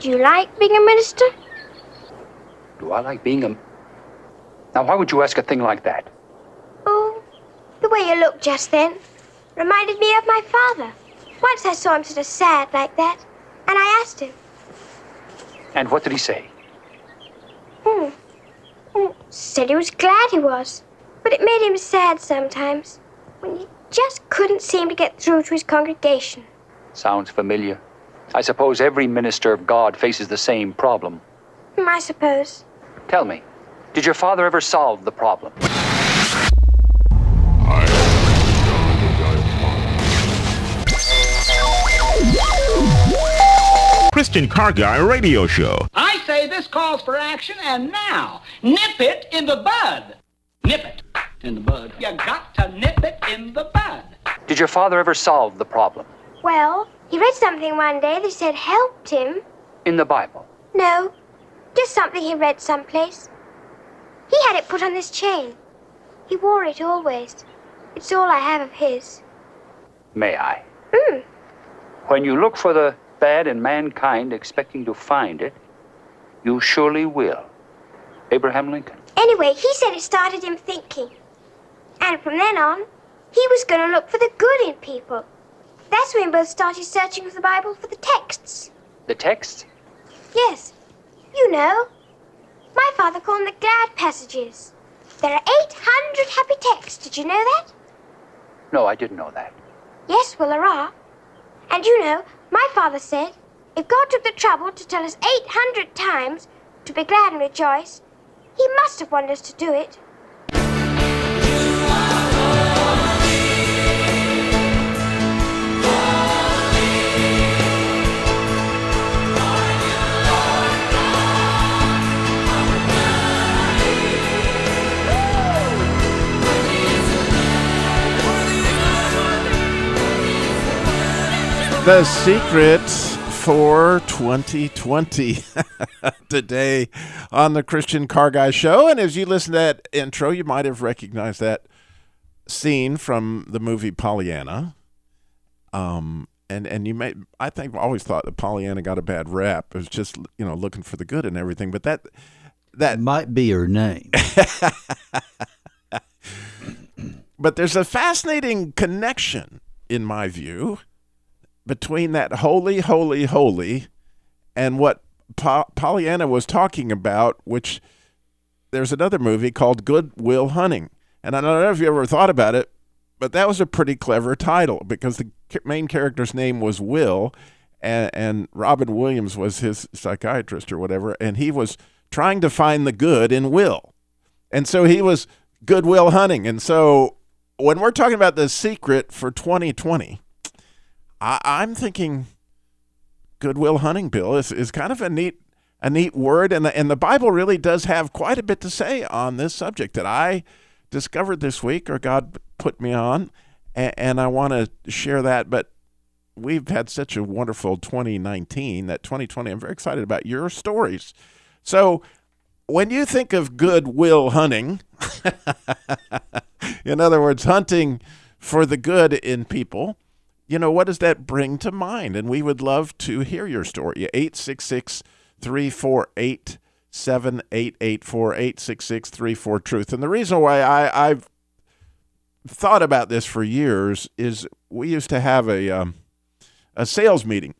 Do you like being a minister? Do I like being a. Now, why would you ask a thing like that? Oh, the way you looked just then reminded me of my father. Once I saw him sort of sad like that, and I asked him. And what did he say? Hmm. Hmm, Said he was glad he was, but it made him sad sometimes when he just couldn't seem to get through to his congregation. Sounds familiar. I suppose every minister of God faces the same problem. Hmm, I suppose. Tell me, did your father ever solve the problem? Christian Car Guy Radio Show. I say this calls for action, and now, nip it in the bud. Nip it in the bud. You got to nip it in the bud. Did your father ever solve the problem? Well, he read something one day that said helped him. In the Bible? No, just something he read someplace. He had it put on this chain. He wore it always. It's all I have of his. May I? Hmm. When you look for the bad in mankind expecting to find it, you surely will. Abraham Lincoln. Anyway, he said it started him thinking. And from then on, he was going to look for the good in people. That's when both started searching for the Bible for the texts. The texts? Yes, you know. My father called them the glad passages. There are 800 happy texts. Did you know that? No, I didn't know that. Yes, well, there are. And you know, my father said, if God took the trouble to tell us 800 times to be glad and rejoice, he must have wanted us to do it. The secrets for 2020 today on the Christian Car Guy Show. And as you listen to that intro, you might have recognized that scene from the movie Pollyanna. Um, and and you may I think always thought that Pollyanna got a bad rap. It was just you know looking for the good and everything. But that that might be her name. but there's a fascinating connection, in my view, between that holy, holy, holy and what po- Pollyanna was talking about, which there's another movie called Good Will Hunting. And I don't know if you ever thought about it, but that was a pretty clever title because the main character's name was Will, and, and Robin Williams was his psychiatrist or whatever, and he was trying to find the good in Will. And so he was Goodwill Hunting. And so when we're talking about the secret for 2020, I, I'm thinking Goodwill Hunting, Bill, is, is kind of a neat a neat word, and the, and the Bible really does have quite a bit to say on this subject that I discovered this week, or God put me on, and, and I want to share that. But we've had such a wonderful 2019 that 2020, I'm very excited about your stories. So when you think of Goodwill Hunting, in other words, hunting for the good in people, you know, what does that bring to mind? And we would love to hear your story. 866 348 7884 866 34 Truth. And the reason why I, I've thought about this for years is we used to have a, um, a sales meeting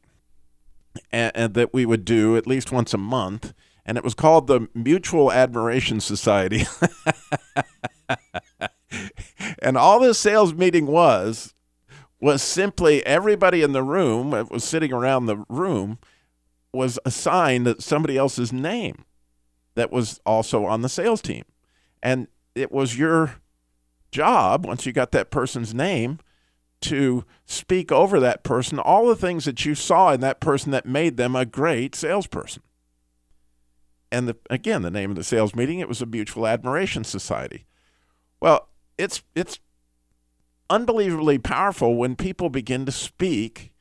and, and that we would do at least once a month. And it was called the Mutual Admiration Society. and all this sales meeting was was simply everybody in the room that was sitting around the room was assigned somebody else's name that was also on the sales team. And it was your job, once you got that person's name, to speak over that person all the things that you saw in that person that made them a great salesperson. And the, again, the name of the sales meeting, it was a Mutual Admiration Society. Well, it's it's unbelievably powerful when people begin to speak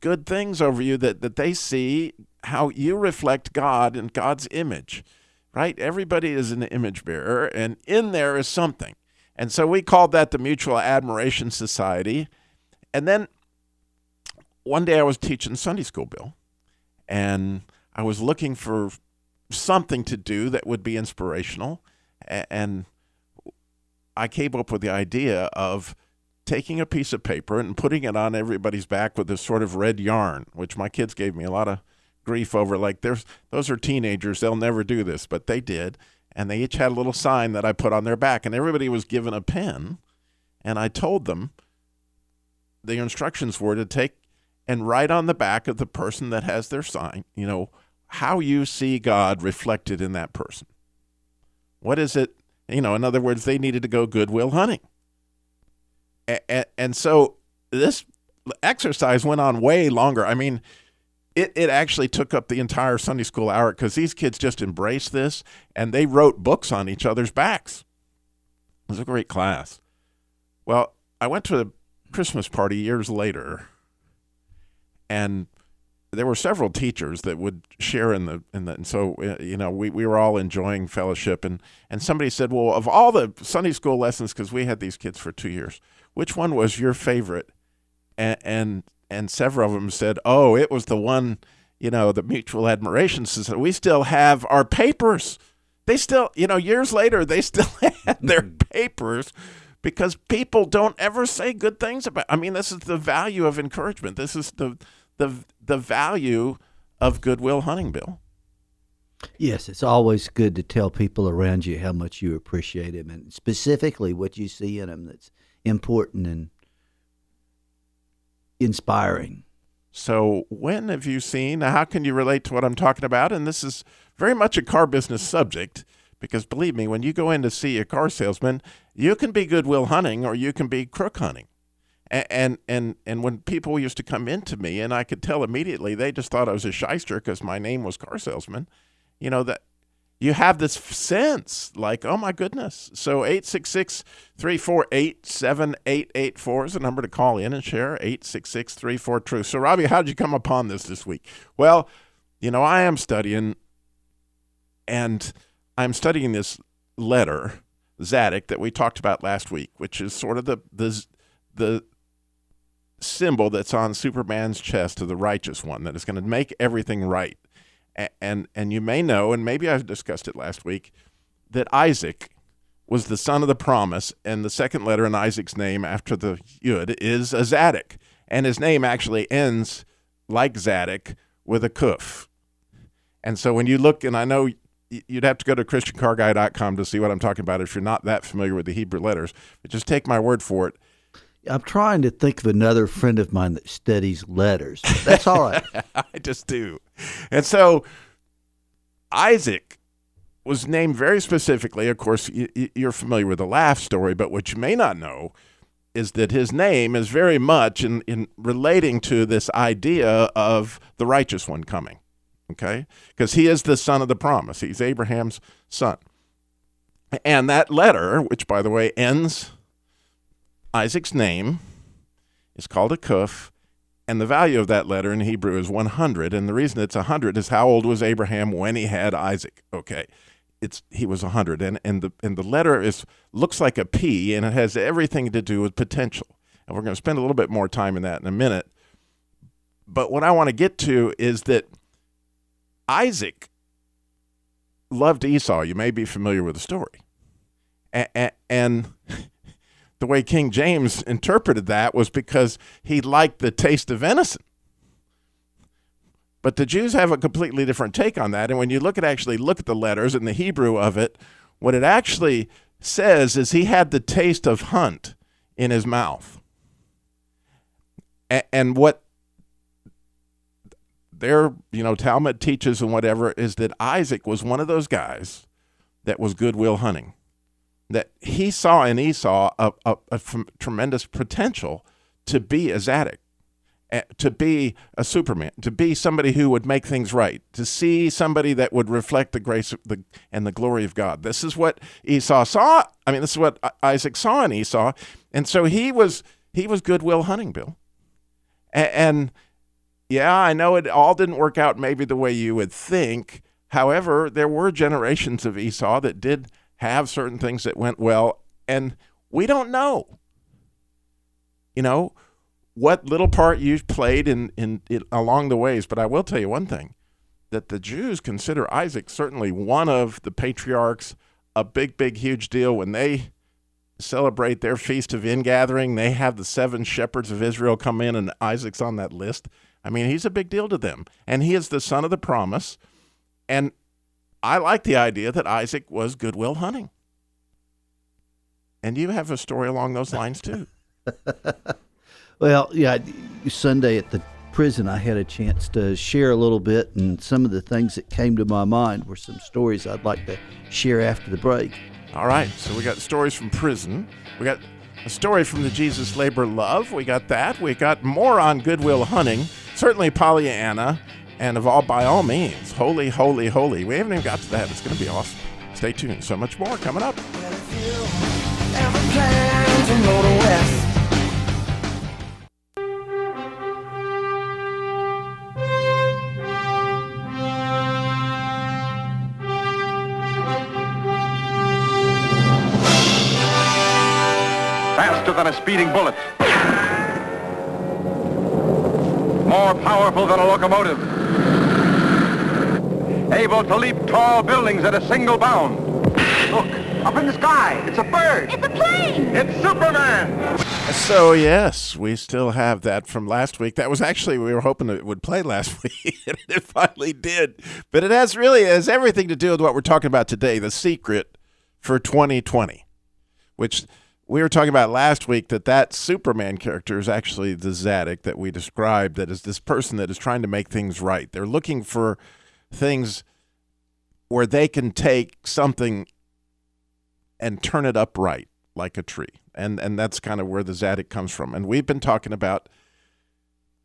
good things over you that, that they see how you reflect God and God's image, right? Everybody is an image bearer, and in there is something. And so we called that the Mutual Admiration Society. And then one day I was teaching Sunday school, Bill, and I was looking for something to do that would be inspirational, and I came up with the idea of taking a piece of paper and putting it on everybody's back with this sort of red yarn, which my kids gave me a lot of grief over. Like, there's those are teenagers; they'll never do this, but they did, and they each had a little sign that I put on their back, and everybody was given a pen, and I told them the instructions were to take and write on the back of the person that has their sign, you know, how you see God reflected in that person. What is it? You know, in other words, they needed to go goodwill hunting. And, so this exercise went on way longer. I mean, it, it actually took up the entire Sunday school hour because these kids just embraced this and they wrote books on each other's backs. It was a great class. Well, I went to a Christmas party years later, and there were several teachers that would share in the in the and so uh, you know we, we were all enjoying fellowship. And and somebody said well of all the Sunday school lessons because we had these kids for two years which one was your favorite? And and and several of them said oh it was the one you know the mutual admiration system we still have our papers. They still you know years later they still had their papers because people don't ever say good things about I mean this is the value of encouragement. This is the the the value of goodwill hunting bill. Yes, it's always good to tell people around you how much you appreciate them and specifically what you see in them that's important and inspiring. so when have you seen how can you relate to what i'm talking about? And this is very much a car business subject because believe me when you go in to see a car salesman you can be goodwill hunting or you can be crook hunting and and and when people used to come into me and i could tell immediately they just thought i was a shyster because my name was car salesman. You know that you have this sense like oh my goodness. So 866-348-7884 is the number to call in and share. 866-34 truth so Robby how did you come upon this this week? Well you know i am studying and i'm studying this letter zadok that we talked about last week which is sort of the the the symbol that's on superman's chest of the righteous one that is going to make everything right a- and and you may know, and maybe I've discussed it last week, that Isaac was the son of the promise, and the second letter in Isaac's name after the Yud is a Zadok, and his name actually ends like Zadok with a kuf. And so when you look, and I know you'd have to go to christiancarguy.com to see what I'm talking about if you're not that familiar with the Hebrew letters, but just take my word for it. I'm trying to think of another friend of mine that studies letters. That's all right. I just do. And so Isaac was named very specifically. Of course, you're familiar with the laugh story, but what you may not know is that his name is very much in, in relating to this idea of the righteous one coming. Okay? Because he is the son of the promise, he's Abraham's son. And that letter, which by the way ends Isaac's name, is called a kuf. And the value of that letter in Hebrew is 100. And the reason it's 100 is how old was Abraham when he had Isaac? Okay. It's he was 100 and and the and the letter is looks like a P and it has everything to do with potential. And we're going to spend a little bit more time in that in a minute. But what I want to get to is that Isaac loved Esau. You may be familiar with the story. And the way King James interpreted that was because he liked the taste of venison. But the Jews have a completely different take on that. And when you look at actually look at the letters and the Hebrew of it, what it actually says is he had the taste of hunt in his mouth. And what their you know Talmud teaches and whatever is that Isaac was one of those guys that was goodwill hunting that he saw in Esau a, a, a f- tremendous potential to be a Zadok, eh, to be a Superman, to be somebody who would make things right, to see somebody that would reflect the grace the, and the glory of God. This is what Esau saw. I mean, this is what Isaac saw in Esau, and so he was he was goodwill hunting, Bill, A- and yeah, I know it all didn't work out maybe the way you would think. However, there were generations of Esau that did have certain things that went well, and we don't know. You know what little part you played in, in, in along the ways, but I will tell you one thing: that the Jews consider Isaac certainly one of the patriarchs, a big, big, huge deal when they celebrate their feast of ingathering. They have the seven shepherds of Israel come in, and Isaac's on that list. I mean, he's a big deal to them, and he is the son of the promise. And I like the idea that Isaac was goodwill hunting. And you have a story along those lines too. Well, yeah, Sunday at the prison, I had a chance to share a little bit, and some of the things that came to my mind were some stories I'd like to share after the break. All right, so we got stories from prison. We got a story from the Jesus Labor Love. We got that. We got more on Goodwill Hunting. Certainly Pollyanna, and of all, by all means, holy, holy, holy. We haven't even got to that. It's going to be awesome. Stay tuned. So much more coming up. Faster than a speeding bullet, more powerful than a locomotive, able to leap tall buildings at a single bound. Look, up in the sky, it's a bird. It's a plane! It's Superman. So, yes, we still have that from last week. That was actually, we were hoping it would play last week, and it finally did. But it has really has everything to do with what we're talking about today the secret for 2020, which we were talking about last week that that Superman character is actually the Zadok that we described, that is this person that is trying to make things right. They're looking for things where they can take something and turn it upright like a tree. And and that's kind of where the Zadok comes from. And we've been talking about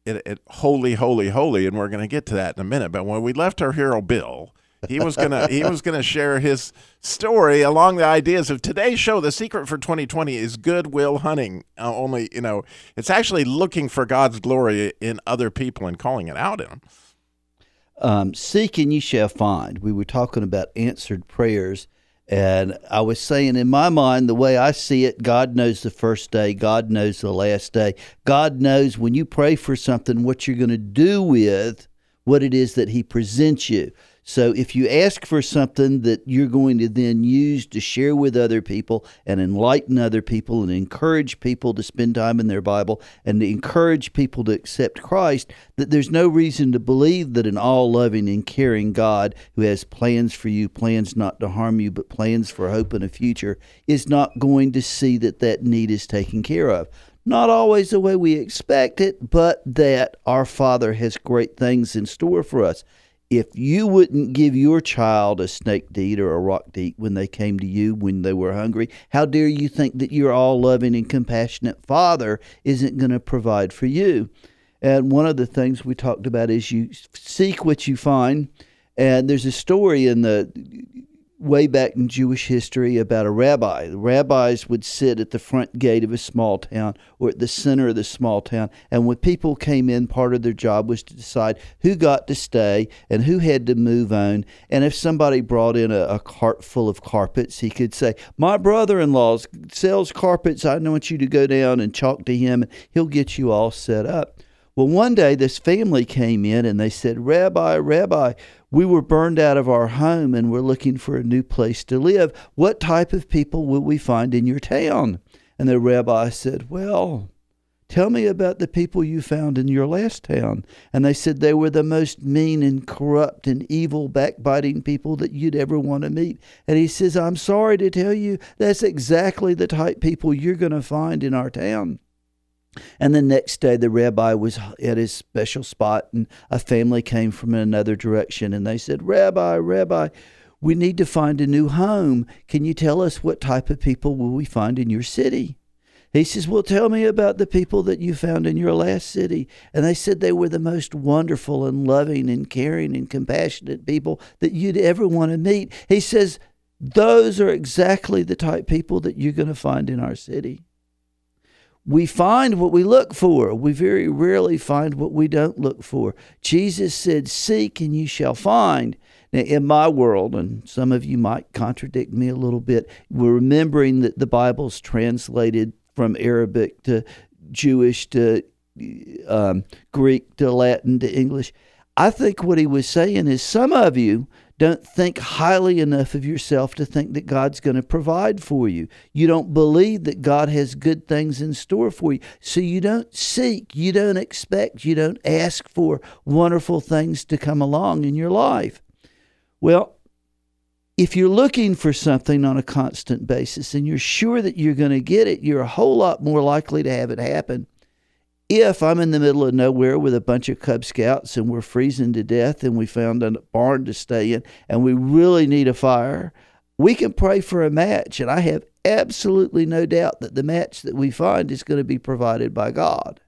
it, it holy, holy, holy, and we're going to get to that in a minute. But when we left our hero Bill, he was gonna he was gonna share his story along the ideas of today's show. The secret for 2020 is goodwill hunting. Uh, only you know, it's actually looking for God's glory in other people and calling it out in them. Um, seek and ye shall find. We were talking about answered prayers, and I was saying in my mind, the way I see it, God knows the first day, God knows the last day. God knows when you pray for something what you're going to do with what it is that He presents you. So if you ask for something that you're going to then use to share with other people and enlighten other people and encourage people to spend time in their Bible and to encourage people to accept Christ, that there's no reason to believe that an all loving and caring God who has plans for you, plans not to harm you, but plans for hope and a future, is not going to see that that need is taken care of not always the way we expect it, but that our Father has great things in store for us. If you wouldn't give your child a snake to eat or a rock to eat when they came to you when they were hungry, how dare you think that your all loving and compassionate Father isn't going to provide for you? And one of the things we talked about is you seek what you find. And there's a story in the way back in Jewish history about a rabbi. The rabbis would sit at the front gate of a small town or at the center of the small town. And when people came in, part of their job was to decide who got to stay and who had to move on. And if somebody brought in a, a cart full of carpets, he could say, My brother in law sells carpets. I want you to go down and talk to him, and he'll get you all set up. Well, one day this family came in and they said, Rabbi, Rabbi, we were burned out of our home and we're looking for a new place to live. What type of people will we find in your town? And the rabbi said, Well, tell me about the people you found in your last town. And they said they were the most mean and corrupt and evil, backbiting people that you'd ever want to meet. And he says, I'm sorry to tell you, that's exactly the type people you're going to find in our town. And the next day, the rabbi was at his special spot, and a family came from another direction, and they said, Rabbi, Rabbi, we need to find a new home. Can you tell us what type of people will we find in your city? He says, Well, tell me about the people that you found in your last city. And they said they were the most wonderful and loving and caring and compassionate people that you'd ever want to meet. He says, Those are exactly the type people that you're going to find in our city we find what we look for. We very rarely find what we don't look for. Jesus said, Seek and you shall find. Now, in my world, and some of you might contradict me a little bit, we're remembering that the Bible's translated from Arabic to Jewish to um, Greek to Latin to English. I think what he was saying is some of you don't think highly enough of yourself to think that God's going to provide for you. You don't believe that God has good things in store for you. So you don't seek, you don't expect, you don't ask for wonderful things to come along in your life. Well, if you're looking for something on a constant basis and you're sure that you're going to get it, you're a whole lot more likely to have it happen if I'm in the middle of nowhere with a bunch of Cub Scouts and we're freezing to death and we found a barn to stay in and we really need a fire, we can pray for a match. And I have absolutely no doubt that the match that we find is going to be provided by God.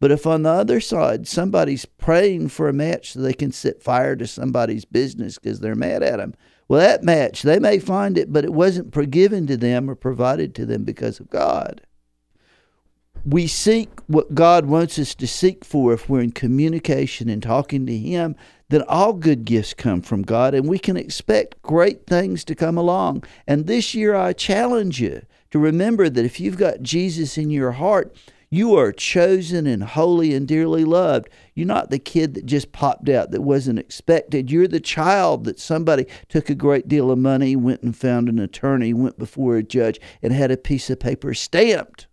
But if on the other side somebody's praying for a match so they can set fire to somebody's business because they're mad at them, well, that match, they may find it, but it wasn't given to them or provided to them because of God we seek what God wants us to seek for if we're in communication and talking to Him, then all good gifts come from God and we can expect great things to come along. And this year, I challenge you to remember that if you've got Jesus in your heart, you are chosen and holy and dearly loved. You're not the kid that just popped out that wasn't expected. You're the child that somebody took a great deal of money, went and found an attorney, went before a judge, and had a piece of paper stamped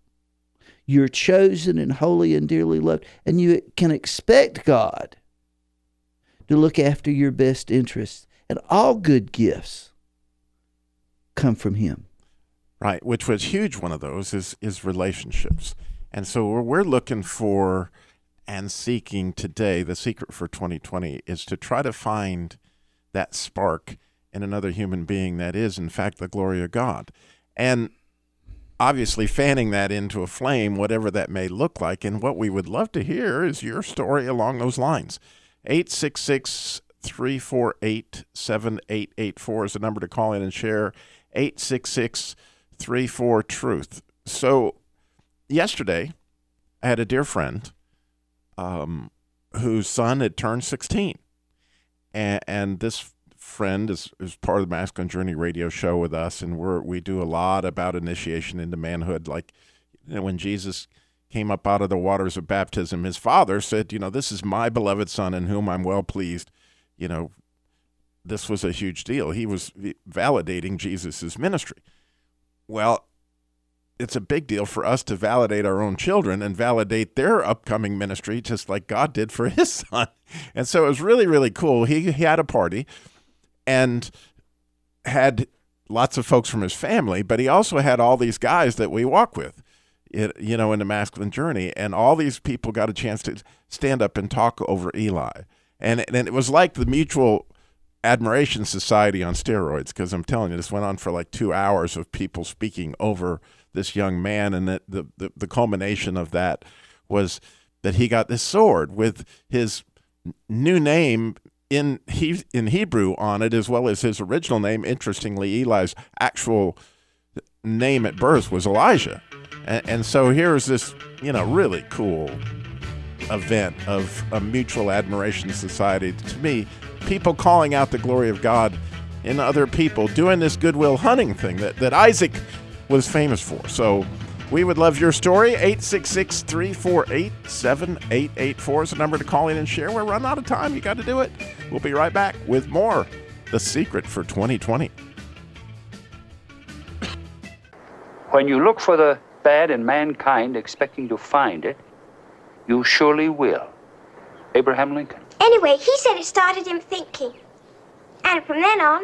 you're chosen and holy and dearly loved, and you can expect God to look after your best interests. And all good gifts come from Him. Right, which was huge. One of those is is relationships, and so we're looking for and seeking today. The secret for 2020 is to try to find that spark in another human being that is, in fact, the glory of God. And obviously fanning that into a flame, whatever that may look like. And what we would love to hear is your story along those lines. 866 348 7884 is the number to call in and share. 866 34 Truth. So, yesterday, I had a dear friend um, whose son had turned 16. And, and this friend is, is part of the Masculine Journey radio show with us, and we're we do a lot about initiation into manhood. Like you know, when Jesus came up out of the waters of baptism, his father said, "You know, this is my beloved son in whom I'm well pleased." You know, this was a huge deal. He was validating Jesus's ministry. Well, it's a big deal for us to validate our own children and validate their upcoming ministry, just like God did for his son. And so it was really, really cool. He, he had a party and had lots of folks from his family, but he also had all these guys that we walk with, you know, in the masculine journey. And all these people got a chance to stand up and talk over Eli. And, and it was like the mutual admiration society on steroids, because I'm telling you, this went on for like two hours of people speaking over this young man. And the, the, the, the culmination of that was that he got this sword with his new name in he in Hebrew on it as well as his original name. Interestingly, Eli's actual name at birth was Elijah, and, and so here's this you know really cool event of a mutual admiration society. To me, people calling out the glory of God in other people, doing this goodwill hunting thing that, that Isaac was famous for. So we would love your story. 866 348 7884 is the number to call in and share. We're running out of time. You got to do it. We'll be right back with more The Secret for 2020. When you look for the bad in mankind, expecting to find it, you surely will. Abraham Lincoln. Anyway, he said it started him thinking. And from then on,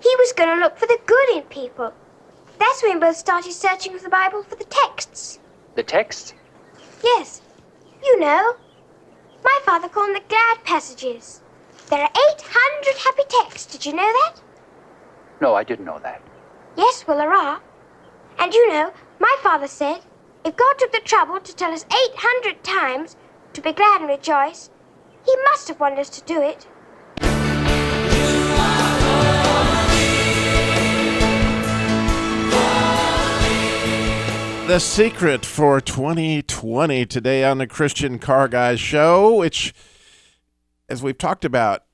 he was going to look for the good in people. That's when both started searching with the Bible for the texts. The texts? Yes. You know. My father called them the glad passages. There are 800 happy texts. Did you know that? No, I didn't know that. Yes, well, there are. And you know, my father said, if God took the trouble to tell us 800 times to be glad and rejoice, he must have wanted us to do it. The secret for 2020 today on the Christian Car Guys show, which, as we've talked about,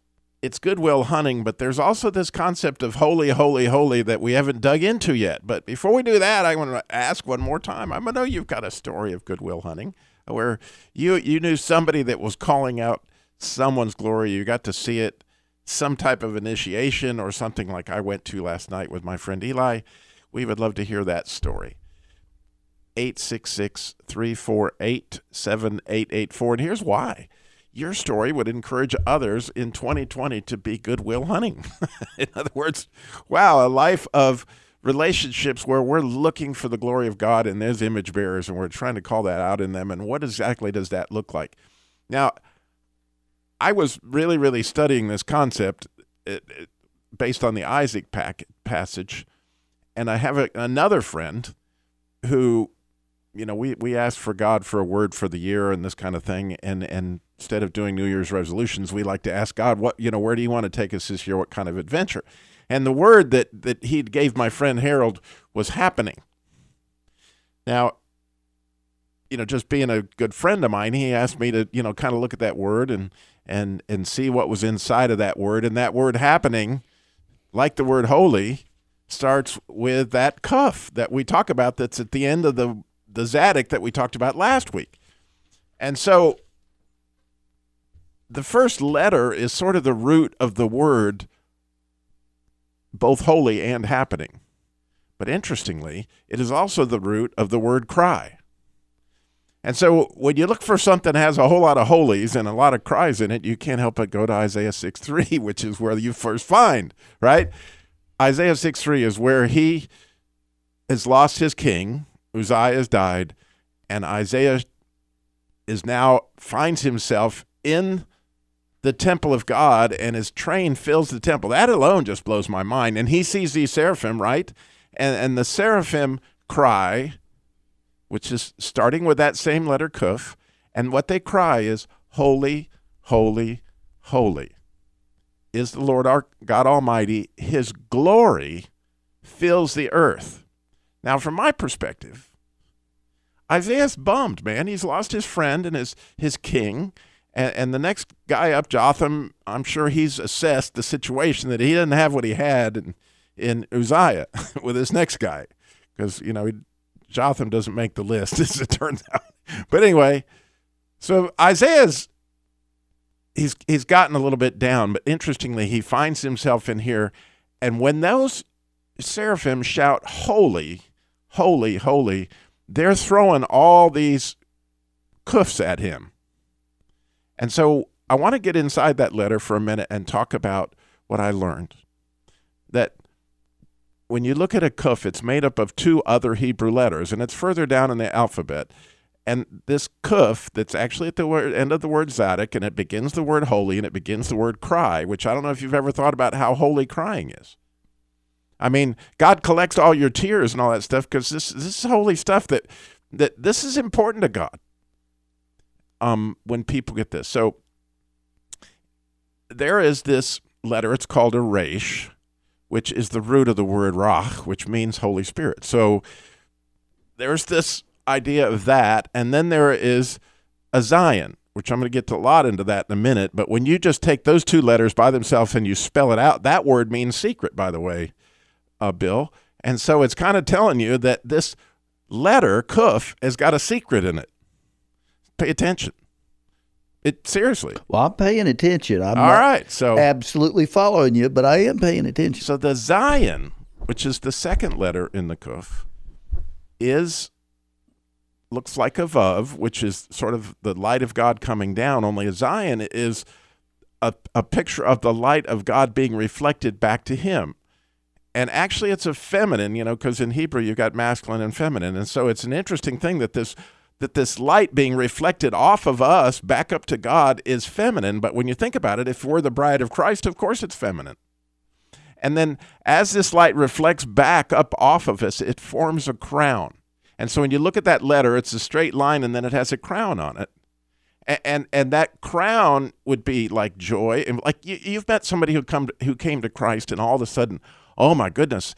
it's goodwill hunting, but there's also this concept of holy, holy, holy that we haven't dug into yet. But before we do that, I want to ask one more time. I know you've got a story of goodwill hunting where you you knew somebody that was calling out someone's glory. You got to see it, some type of initiation or something like I went to last night with my friend Eli. We would love to hear that story. 866 348 7884. And here's why your story would encourage others in 2020 to be goodwill hunting. in other words, wow, a life of relationships where we're looking for the glory of God and there's image bearers and we're trying to call that out in them. And what exactly does that look like? Now, I was really, really studying this concept it, it, based on the Isaac pack, passage. And I have a, another friend who, you know, we, we asked for God for a word for the year and this kind of thing. And, and instead of doing New Year's resolutions, we like to ask God, what, you know, where do you want to take us this year? What kind of adventure? And the word that, that he gave my friend Harold was happening. Now, you know, just being a good friend of mine, he asked me to, you know, kind of look at that word and and and see what was inside of that word. And that word happening, like the word holy, starts with that kuf that we talk about that's at the end of the the Zadok that we talked about last week. And so the first letter is sort of the root of the word both holy and happening. But interestingly, it is also the root of the word cry. And so when you look for something that has a whole lot of holies and a lot of cries in it, you can't help but go to Isaiah 6 3, which is where you first find, right? Isaiah 6 3 is where he has lost his king, Uzziah has died, and Isaiah is now finds himself in the temple of God and his train fills the temple. That alone just blows my mind. And he sees these seraphim, right? And and the seraphim cry which is starting with that same letter kuf, and what they cry is, Holy, holy, holy is the Lord our God Almighty. His glory fills the earth. Now, from my perspective, Isaiah's bummed, man. He's lost his friend and his, his king. And, and the next guy up, Jotham, I'm sure he's assessed the situation that he didn't have what he had in, in Uzziah with his next guy. Because, you know, he Jotham doesn't make the list, as it turns out. But anyway, so Isaiah's he's he's gotten a little bit down, but interestingly, he finds himself in here, and when those seraphim shout "Holy, holy, holy," they're throwing all these kufs at him. And so I want to get inside that letter for a minute and talk about what I learned. That when you look at a kuf, it's made up of two other Hebrew letters, and it's further down in the alphabet. And this kuf, that's actually at the word, end of the word zadok, and it begins the word holy, and it begins the word cry, which I don't know if you've ever thought about how holy crying is. I mean, God collects all your tears and all that stuff because this this is holy stuff that that this is important to God. Um, when people get this, so there is this letter. It's called a resh, which is the root of the word ruach, which means Holy Spirit. So there's this idea of that. And then there is a Zion, which I'm going to get a lot into that in a minute. But when you just take those two letters by themselves and you spell it out, that word means secret, by the way, uh, Bill. And so it's kind of telling you that this letter, kuf, has got a secret in it. Pay attention. It seriously. Well, I'm paying attention. I'm All right. So absolutely following you, but I am paying attention. So the Zion, which is the second letter in the kuf, is looks like a vav, which is sort of the light of God coming down. Only a Zion is a, a picture of the light of God being reflected back to Him. And actually, it's a feminine, you know, because in Hebrew you've got masculine and feminine, and so it's an interesting thing that this that this light being reflected off of us back up to God is feminine. But when you think about it, if we're the bride of Christ, of course it's feminine. And then as this light reflects back up off of us, it forms a crown. And so when you look at that letter, it's a straight line and then it has a crown on it. And and, and that crown would be like joy. And like you, you've met somebody who come to, who came to Christ and all of a sudden, oh my goodness,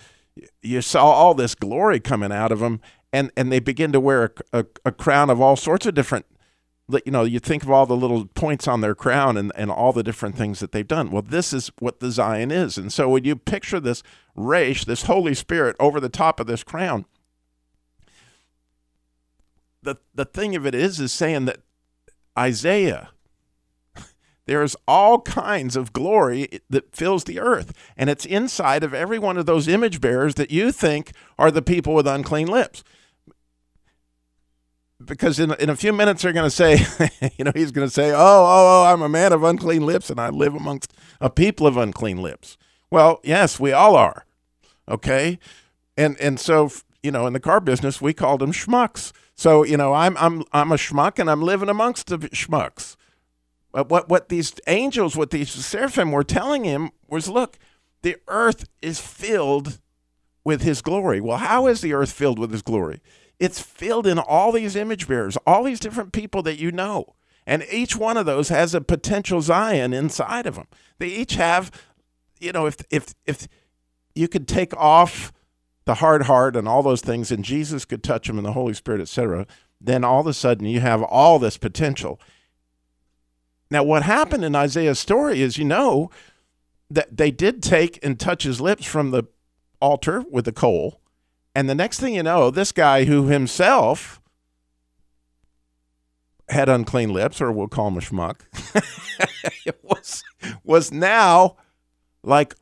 you saw all this glory coming out of them and and they begin to wear a, a, a, crown of all sorts of different you know you think of all the little points on their crown and, and all the different things that they've done. Well this is what the zion is. And so when you picture this resh this holy spirit over the top of this crown the the thing of it is is saying that isaiah There's all kinds of glory that fills the earth, and it's inside of every one of those image bearers that you think are the people with unclean lips. Because in, in a few minutes they're going to say, you know, he's going to say, oh, oh, oh, I'm a man of unclean lips and I live amongst a people of unclean lips. Well, yes, we all are. Okay. And, and so, you know, in the car business, we called them schmucks. So, you know, I'm, I'm, I'm a schmuck and I'm living amongst the schmucks. But what, what these angels, what these seraphim were telling him was, look, the earth is filled with his glory. Well, how is the earth filled with his glory? It's filled in all these image bearers, all these different people that you know. And each one of those has a potential Zion inside of them. They each have, you know, if if if you could take off the hard heart and all those things, and Jesus could touch them, and the Holy Spirit, etc., then all of a sudden you have all this potential. Now, what happened in Isaiah's story is, you know, that they did take and touch his lips from the altar with the coal, and the next thing you know, this guy who himself had unclean lips, or we'll call him a schmuck, was was now like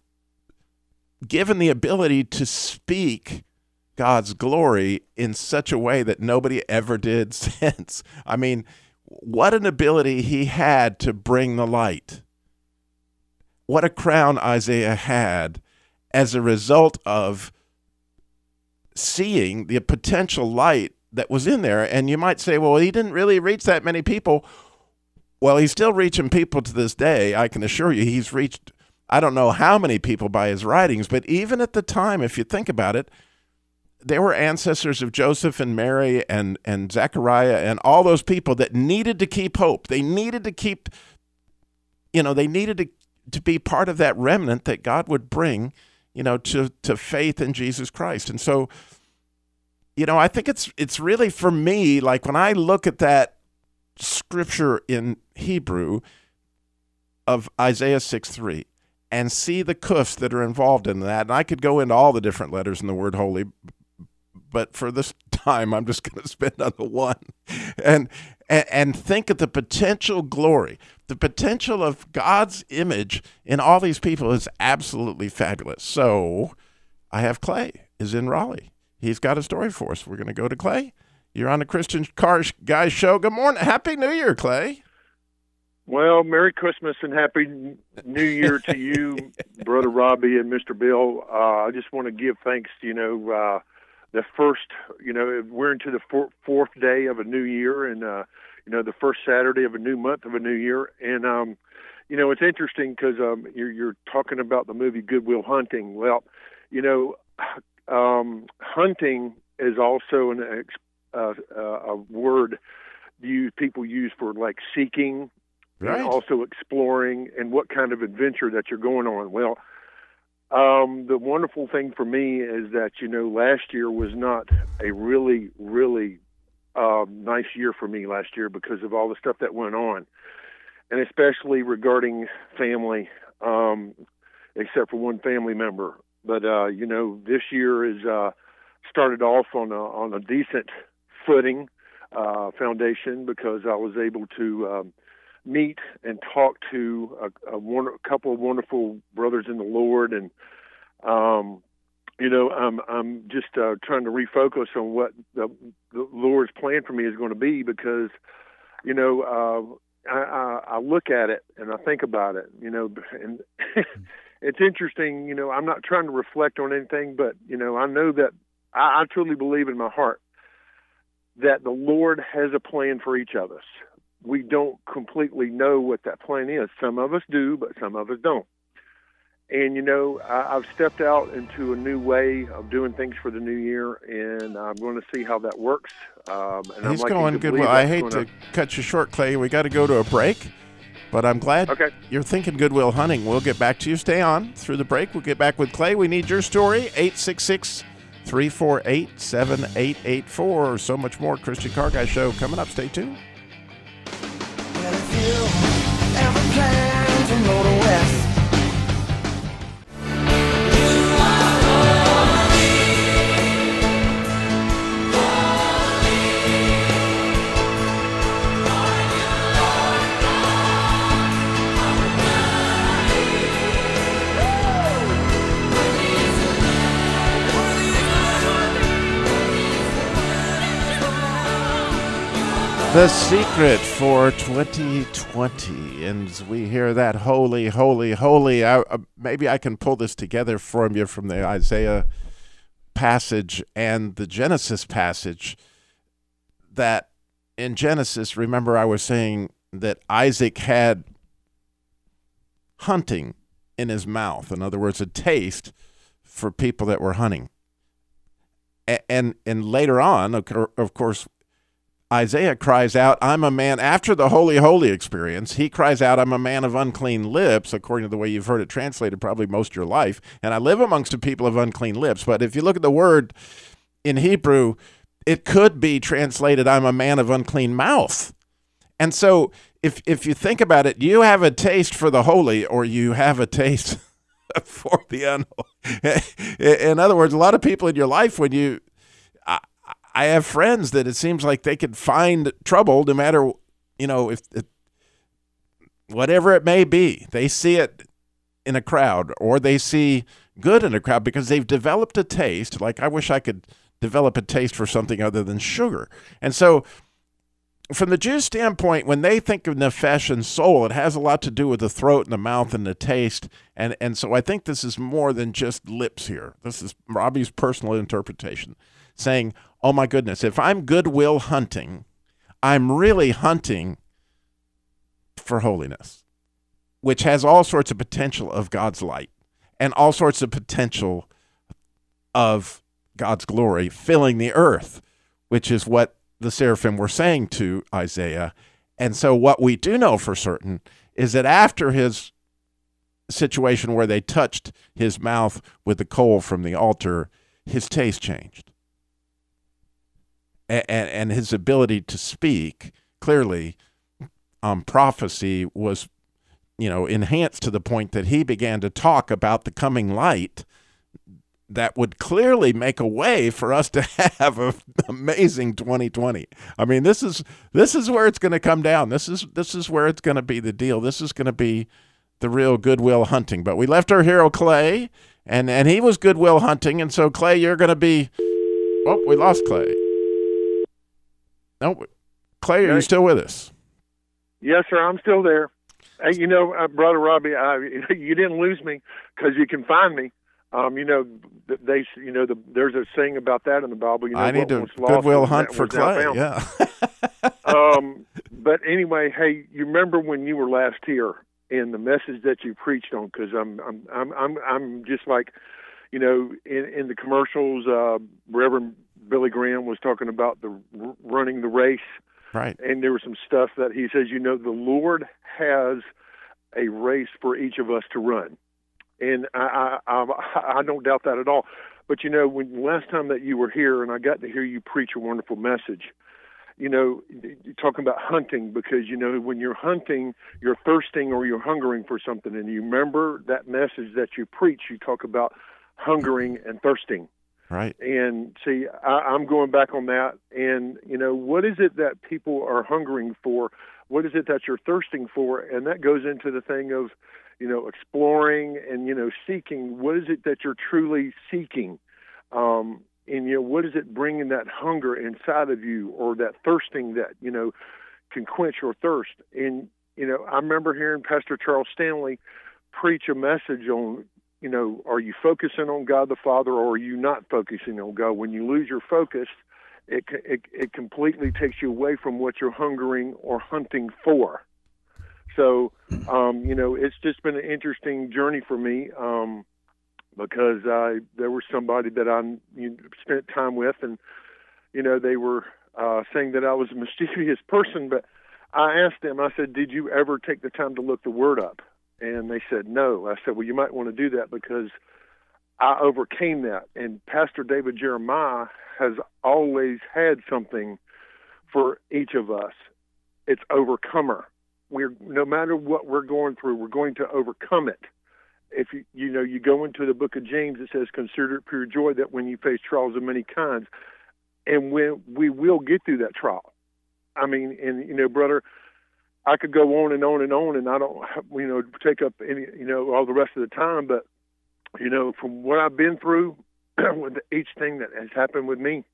given the ability to speak God's glory in such a way that nobody ever did since. I mean, what an ability he had to bring the light. What a crown Isaiah had as a result of seeing the potential light that was in there. And you might say, well, he didn't really reach that many people. Well, he's still reaching people to this day. I can assure you, he's reached, I don't know how many people by his writings, but even at the time, if you think about it, they were ancestors of Joseph and Mary and, and Zechariah and all those people that needed to keep hope. They needed to keep, you know, they needed to, to be part of that remnant that God would bring, you know, to, to faith in Jesus Christ. And so, you know, I think it's it's really for me like when I look at that scripture in Hebrew of Isaiah 6 3 and see the kufs that are involved in that, and I could go into all the different letters in the word holy, but for this time, I'm just going to spend on the one, and, and and think of the potential glory, the potential of God's image in all these people is absolutely fabulous. So, I have Clay is in Raleigh he's got a story for us. We're going to go to Clay. You're on the Christian Car Guys Show. Good morning. Happy New Year, Clay. Well, Merry Christmas and Happy New Year to you, Brother Robby and Mr. Bill. Uh, I just want to give thanks, you know, uh, the first, you know, we're into the four, fourth day of a new year and, uh, you know, the first Saturday of a new month of a new year. And, um, you know, it's interesting because um, you're, you're talking about the movie Goodwill Hunting. Well, you know, um, hunting is also an ex- uh, uh, a word you people use for like seeking Right. and also exploring and what kind of adventure that you're going on. Well, um, the wonderful thing for me is that you know last year was not a really really um, nice year for me last year because of all the stuff that went on, and especially regarding family, um, except for one family member. But uh, you know, this year is uh, started off on a on a decent footing uh, foundation because I was able to um, meet and talk to a, a, one, a couple of wonderful brothers in the Lord, and um, you know, I'm I'm just uh, trying to refocus on what the, the Lord's plan for me is going to be because, you know, uh, I, I, I look at it and I think about it, you know, and it's interesting. You know, I'm not trying to reflect on anything, but you know, I know that I, I truly believe in my heart that the Lord has a plan for each of us. We don't completely know what that plan is. Some of us do, but some of us don't. And you know, I, I've stepped out into a new way of doing things for the new year, and I'm going to see how that works. Um, and He's I'm going to good. Well, I hate gonna- to cut you short, Clay. We got to go to a break, but I'm glad Okay. you're thinking Goodwill Hunting. We'll get back to you. Stay on through the break. We'll get back with Clay. We need your story. 866 348 7884 or so much more. Christian Car Guy Show coming up. Stay tuned. The secret for 2020. And we hear that holy, holy, holy, I, uh, maybe I can pull this together from you from the Isaiah passage and the Genesis passage. That in Genesis, remember, I was saying that Isaac had hunting in his mouth. In other words, a taste for people that were hunting. A- And and later on, of course, Isaiah cries out, I'm a man, after the holy, holy experience, he cries out, I'm a man of unclean lips, according to the way you've heard it translated probably most of your life. And I live amongst a people of unclean lips. But if you look at the word in Hebrew, it could be translated, I'm a man of unclean mouth. And so if, if you think about it, you have a taste for the holy or you have a taste for the unholy. In other words, a lot of people in your life, when you, I have friends that it seems like they could find trouble no matter, you know, if, if whatever it may be, they see it in a crowd or they see good in a crowd because they've developed a taste. Like I wish I could develop a taste for something other than sugar. And so from the Jews' standpoint, when they think of nefesh and soul, it has a lot to do with the throat and the mouth and the taste. And and so I think this is more than just lips here. This is Robby's personal interpretation, saying, "Oh my goodness, if I'm goodwill hunting, I'm really hunting for holiness, which has all sorts of potential of God's light and all sorts of potential of God's glory filling the earth, which is what the seraphim were saying to Isaiah. And so, what we do know for certain is that after his situation where they touched his mouth with the coal from the altar, his taste changed. And, and his ability to speak clearly, um, prophecy was, you know, enhanced to the point that he began to talk about the coming light that would clearly make a way for us to have an amazing 2020. I mean, this is this is where it's going to come down. This is this is where it's going to be the deal. This is going to be the real goodwill hunting. But we left our hero Clay, and and he was goodwill hunting, and so Clay, you're going to be. Oh, we lost Clay. No, Clay, are you still with us? Yes, sir. I'm still there. Hey, you know, uh, brother Robby, I, you didn't lose me because you can find me. Um, you know, they, you know, the, there's a saying about that in the Bible. You know, I need to goodwill hunt for Clay. Yeah. um, but anyway, hey, you remember when you were last here and the message that you preached on? Because I'm, I'm, I'm, I'm, I'm just like, you know, in, in the commercials, uh, Reverend Billy Graham was talking about the running the race, right. and there was some stuff that he says, you know, the Lord has a race for each of us to run, and I, I, I, I don't doubt that at all. But you know, when last time that you were here, and I got to hear you preach a wonderful message, you know, talking about hunting because you know when you're hunting, you're thirsting or you're hungering for something, and you remember that message that you preach. You talk about hungering and thirsting. Right. And see, I, I'm going back on that. And, you know, what is it that people are hungering for? What is it that you're thirsting for? And that goes into the thing of, you know, exploring and, you know, seeking. What is it that you're truly seeking? Um, and, you know, what is it bringing that hunger inside of you or that thirsting that, you know, can quench your thirst? And, you know, I remember hearing Pastor Charles Stanley preach a message on you know, are you focusing on God the Father or are you not focusing on God? When you lose your focus, it it, it completely takes you away from what you're hungering or hunting for. So, um, you know, it's just been an interesting journey for me um, because I there was somebody that I you spent time with, and you know, they were uh, saying that I was a mischievous person, but I asked them. I said, "Did you ever take the time to look the Word up?" And they said no. I said, well, you might want to do that because I overcame that. And Pastor David Jeremiah has always had something for each of us. It's overcomer. We're no matter what we're going through, we're going to overcome it. If you you know you go into the book of James, it says, "Consider it pure joy that when you face trials of many kinds, and when we will get through that trial." I mean, and you know, brother, I could go on and on and on, and I don't, you know, take up any, you know, all the rest of the time. But, you know, from what I've been through with each thing that has happened with me,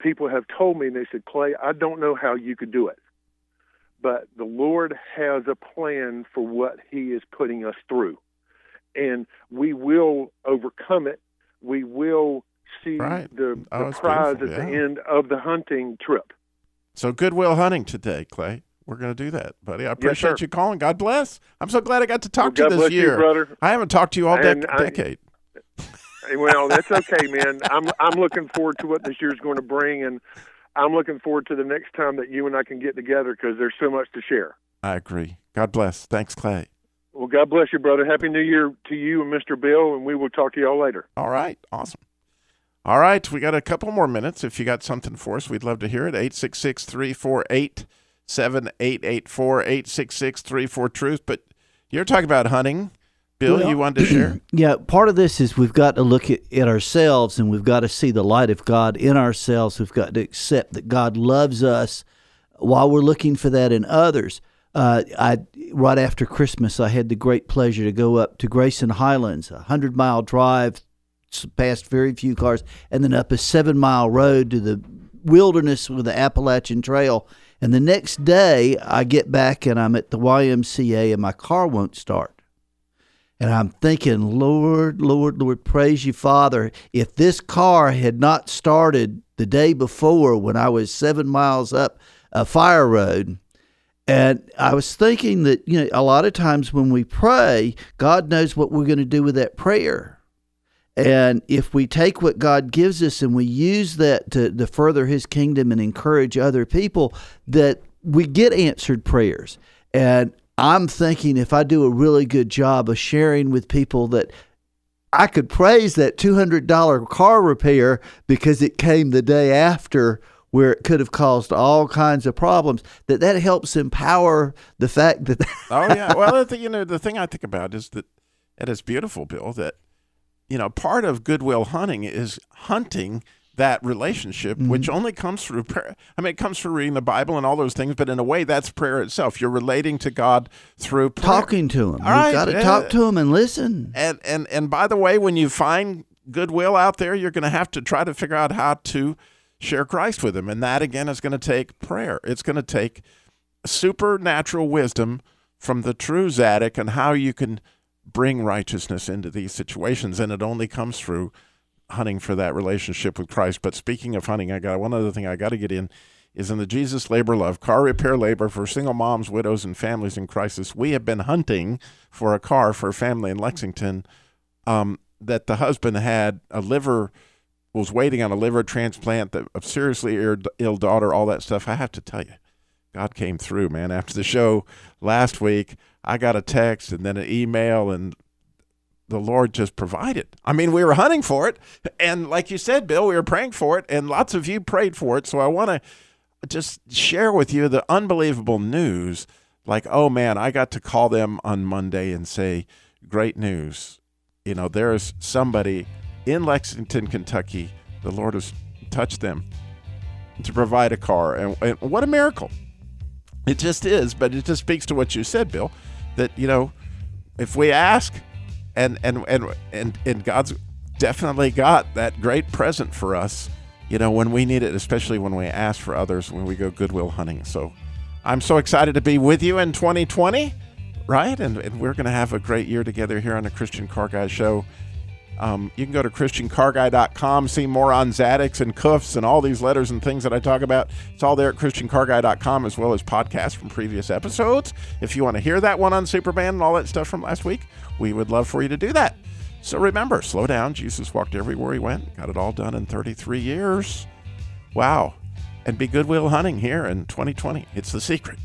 people have told me, and they said, Clay, I don't know how you could do it, but the Lord has a plan for what He is putting us through, and we will overcome it. We will see Right. the, the prize at the end of the hunting trip. So goodwill hunting today, Clay. We're going to do that, buddy. I appreciate sir. you calling. God bless. I'm so glad I got to talk Well, to you God this bless you, year. brother. I haven't talked to you all And I- decade. Well, that's okay, man. I'm I'm looking forward to what this year's going to bring, and I'm looking forward to the next time that you and I can get together because there's so much to share. I agree. God bless. Thanks, Clay. Well, God bless you, brother. Happy New Year to you and Mr. Bill, and we will talk to y'all later. All right. Awesome. All right. We got a couple more minutes. If you got something for us, we'd love to hear it. 866 348 7884 866 34 Truth. But you're talking about hunting. Bill, Well, you wanted to share? Yeah, part of this is we've got to look at, at ourselves and we've got to see the light of God in ourselves. We've got to accept that God loves us while we're looking for that in others. Uh, I right after Christmas, I had the great pleasure to go up to Grayson Highlands, a hundred mile drive, past very few cars, and then up a seven mile road to the wilderness with the Appalachian Trail. And the next day, I get back and I'm at the YMCA, and my car won't start. And I'm thinking, Lord, Lord, Lord, praise you, Father. If this car had not started the day before when I was seven miles up a fire road, and I was thinking that, you know, a lot of times when we pray, God knows what we're going to do with that prayer. And if we take what God gives us and we use that to, to further His kingdom and encourage other people, that we get answered prayers. And I'm thinking if I do a really good job of sharing with people that I could praise that $200 car repair because it came the day after where it could have caused all kinds of problems that that helps empower the fact that Oh yeah. Well, you know, the thing I think about is that it is beautiful, Bill. That you know, part of goodwill hunting is hunting that relationship, Mm-hmm. which only comes through prayer. I mean, it comes through reading the Bible and all those things, but in a way, that's prayer itself. You're relating to God through prayer. talking to him. All right, We've got to talk to him and listen. And and and by the way, when you find goodwill out there, you're going to have to try to figure out how to share Christ with them, and that again is going to take prayer. It's going to take supernatural wisdom from the true Zadok and how you can bring righteousness into these situations, and it only comes through hunting for that relationship with Christ. But speaking of hunting, I got one other thing I got to get in is in the Jesus Labor Love car repair labor for single moms, widows, and families in crisis. We have been hunting for a car for a family in Lexington um, that the husband had a liver was waiting on a liver transplant, that a seriously ill, ill daughter, all that stuff. I have to tell you, God came through, man. After the show last week, I got a text and then an email, and the Lord just provided. I mean, we were hunting for it, and like you said, Bill, we were praying for it, and lots of you prayed for it. So I want to just share with you the unbelievable news. Like, oh man, I got to call them on Monday and say, great news. You know, there is somebody in Lexington, Kentucky. The Lord has touched them to provide a car, and, and what a miracle! It just is, but it just speaks to what you said, Bill. That you know, if we ask, and and and and and God's definitely got that great present for us. You know, when we need it, especially when we ask for others, when we go goodwill hunting. So, I'm so excited to be with you in 2020, right? And, and we're going to have a great year together here on the Christian Car Guy Show. Um, you can go to ChristianCarGuy.com, see more on Zaddix and Kufs and all these letters and things that I talk about. It's all there at ChristianCarGuy.com as well as podcasts from previous episodes. If you want to hear that one on Superman and all that stuff from last week, we would love for you to do that. So remember, slow down. Jesus walked everywhere he went, got it all done in 33 years. Wow. And be goodwill hunting here in 2020. It's the secret.